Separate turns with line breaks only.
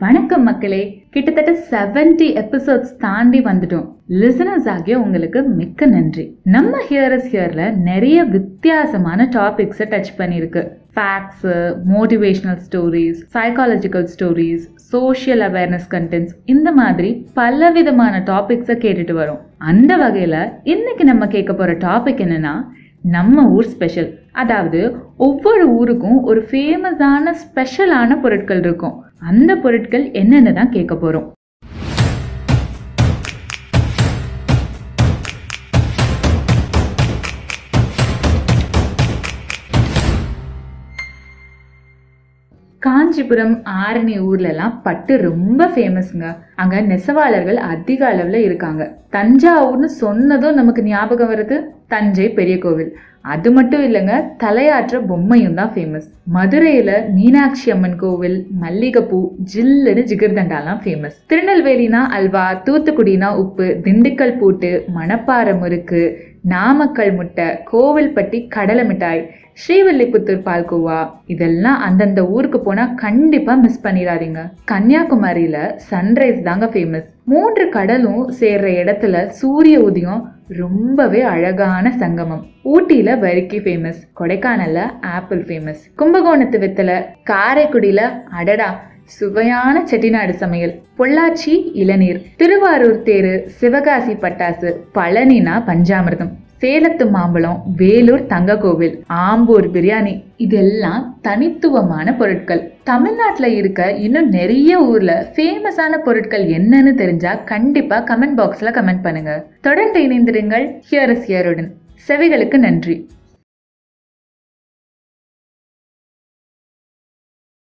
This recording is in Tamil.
வணக்கம் மக்களே. கிட்டத்தட்ட 70 எபிசோட்ஸ் தாண்டி வந்துட்டோம். லிசனர்ஸ் ஆகிய உங்களுக்கு மிக்க நன்றி. நம்ம ஹியரஸ் ஹியர்ல நிறைய வித்தியாசமான டாபிக்ஸை டச் பண்ணியிருக்கு. Facts motivational stories psychological stories social awareness contents இந்த மாதிரி பல விதமான டாபிக்ஸை கேட்டுட்டு வரோம். அந்த வகையில் இன்னைக்கு நம்ம கேட்க போகிற டாபிக் என்னன்னா நம்ம ஊர் ஸ்பெஷல் அதாவது ஒவ்வொரு ஊருக்கும் ஒரு ஃபேமஸான ஸ்பெஷலான பொருட்கள் இருக்கும். அந்த பொருட்கள் என்னென்னு தான் கேட்க போகிறோம் காஞ்சிபுரம் ஆரணி ஊர்லலாம் பட்டு ரொம்ப ஃபேமஸ்ங்க அங்கே நெசவாளர்கள் அதிக அளவில் இருக்காங்க. தஞ்சாவூர்னு சொன்னதும் நமக்கு ஞாபகம் வருது தஞ்சை பெரிய கோவில். அது மட்டும் இல்லைங்க தலையாற்ற பொம்மையும் தான் ஃபேமஸ் மதுரையில் மீனாட்சி அம்மன் கோவில் மல்லிகைப்பூ ஜில்லுன்னு ஜிகர்தண்டாலாம் ஃபேமஸ் திருநெல்வேலினா அல்வா தூத்துக்குடினா உப்பு திண்டுக்கல் பூட்டு மணப்பாறை முறுக்கு நாமக்கல் முட்டை கோவில்பட்டி கடலை மிட்டாய் ஸ்ரீவில்லிபுத்தூர் பால்கோவா இதெல்லாம் அந்தந்த ஊருக்கு போனால் கண்டிப்பாக மிஸ் பண்ணிடாதீங்க. கன்னியாகுமரியில் சன்ரைஸ் தாங்க ஃபேமஸ் மூன்று கடலும் சேர்ற இடத்துல சூரிய உதயம் ரொம்பவே அழகான சங்கமம். ஊட்டியில வரிக்கி ஃபேமஸ் கொடைக்கானல்ல ஆப்பிள் ஃபேமஸ் கும்பகோணத்து வித்தல காரைக்குடியில அடடா சுவையான செட்டிநாடு சமையல். பொள்ளாச்சி இளநீர். திருவாரூர் தேரு சிவகாசி பட்டாசு பழனினா பஞ்சாமிர்தம். சேலத்து மாம்பழம் வேலூர் தங்க கோவில் ஆம்பூர் பிரியாணி இதெல்லாம் தனித்துவமான பொருட்கள். தமிழ்நாட்டில் இருக்க இன்னும் நிறைய ஊர்ல ஃபேமஸான பொருட்கள் என்னன்னு தெரிஞ்சா கண்டிப்பா கமெண்ட் பாக்ஸ்ல கமெண்ட் பண்ணுங்க. தொடர்ந்து இணைந்திருங்கள் ஹியர் இஸ் ஹியருடன். செவிகளுக்கு நன்றி.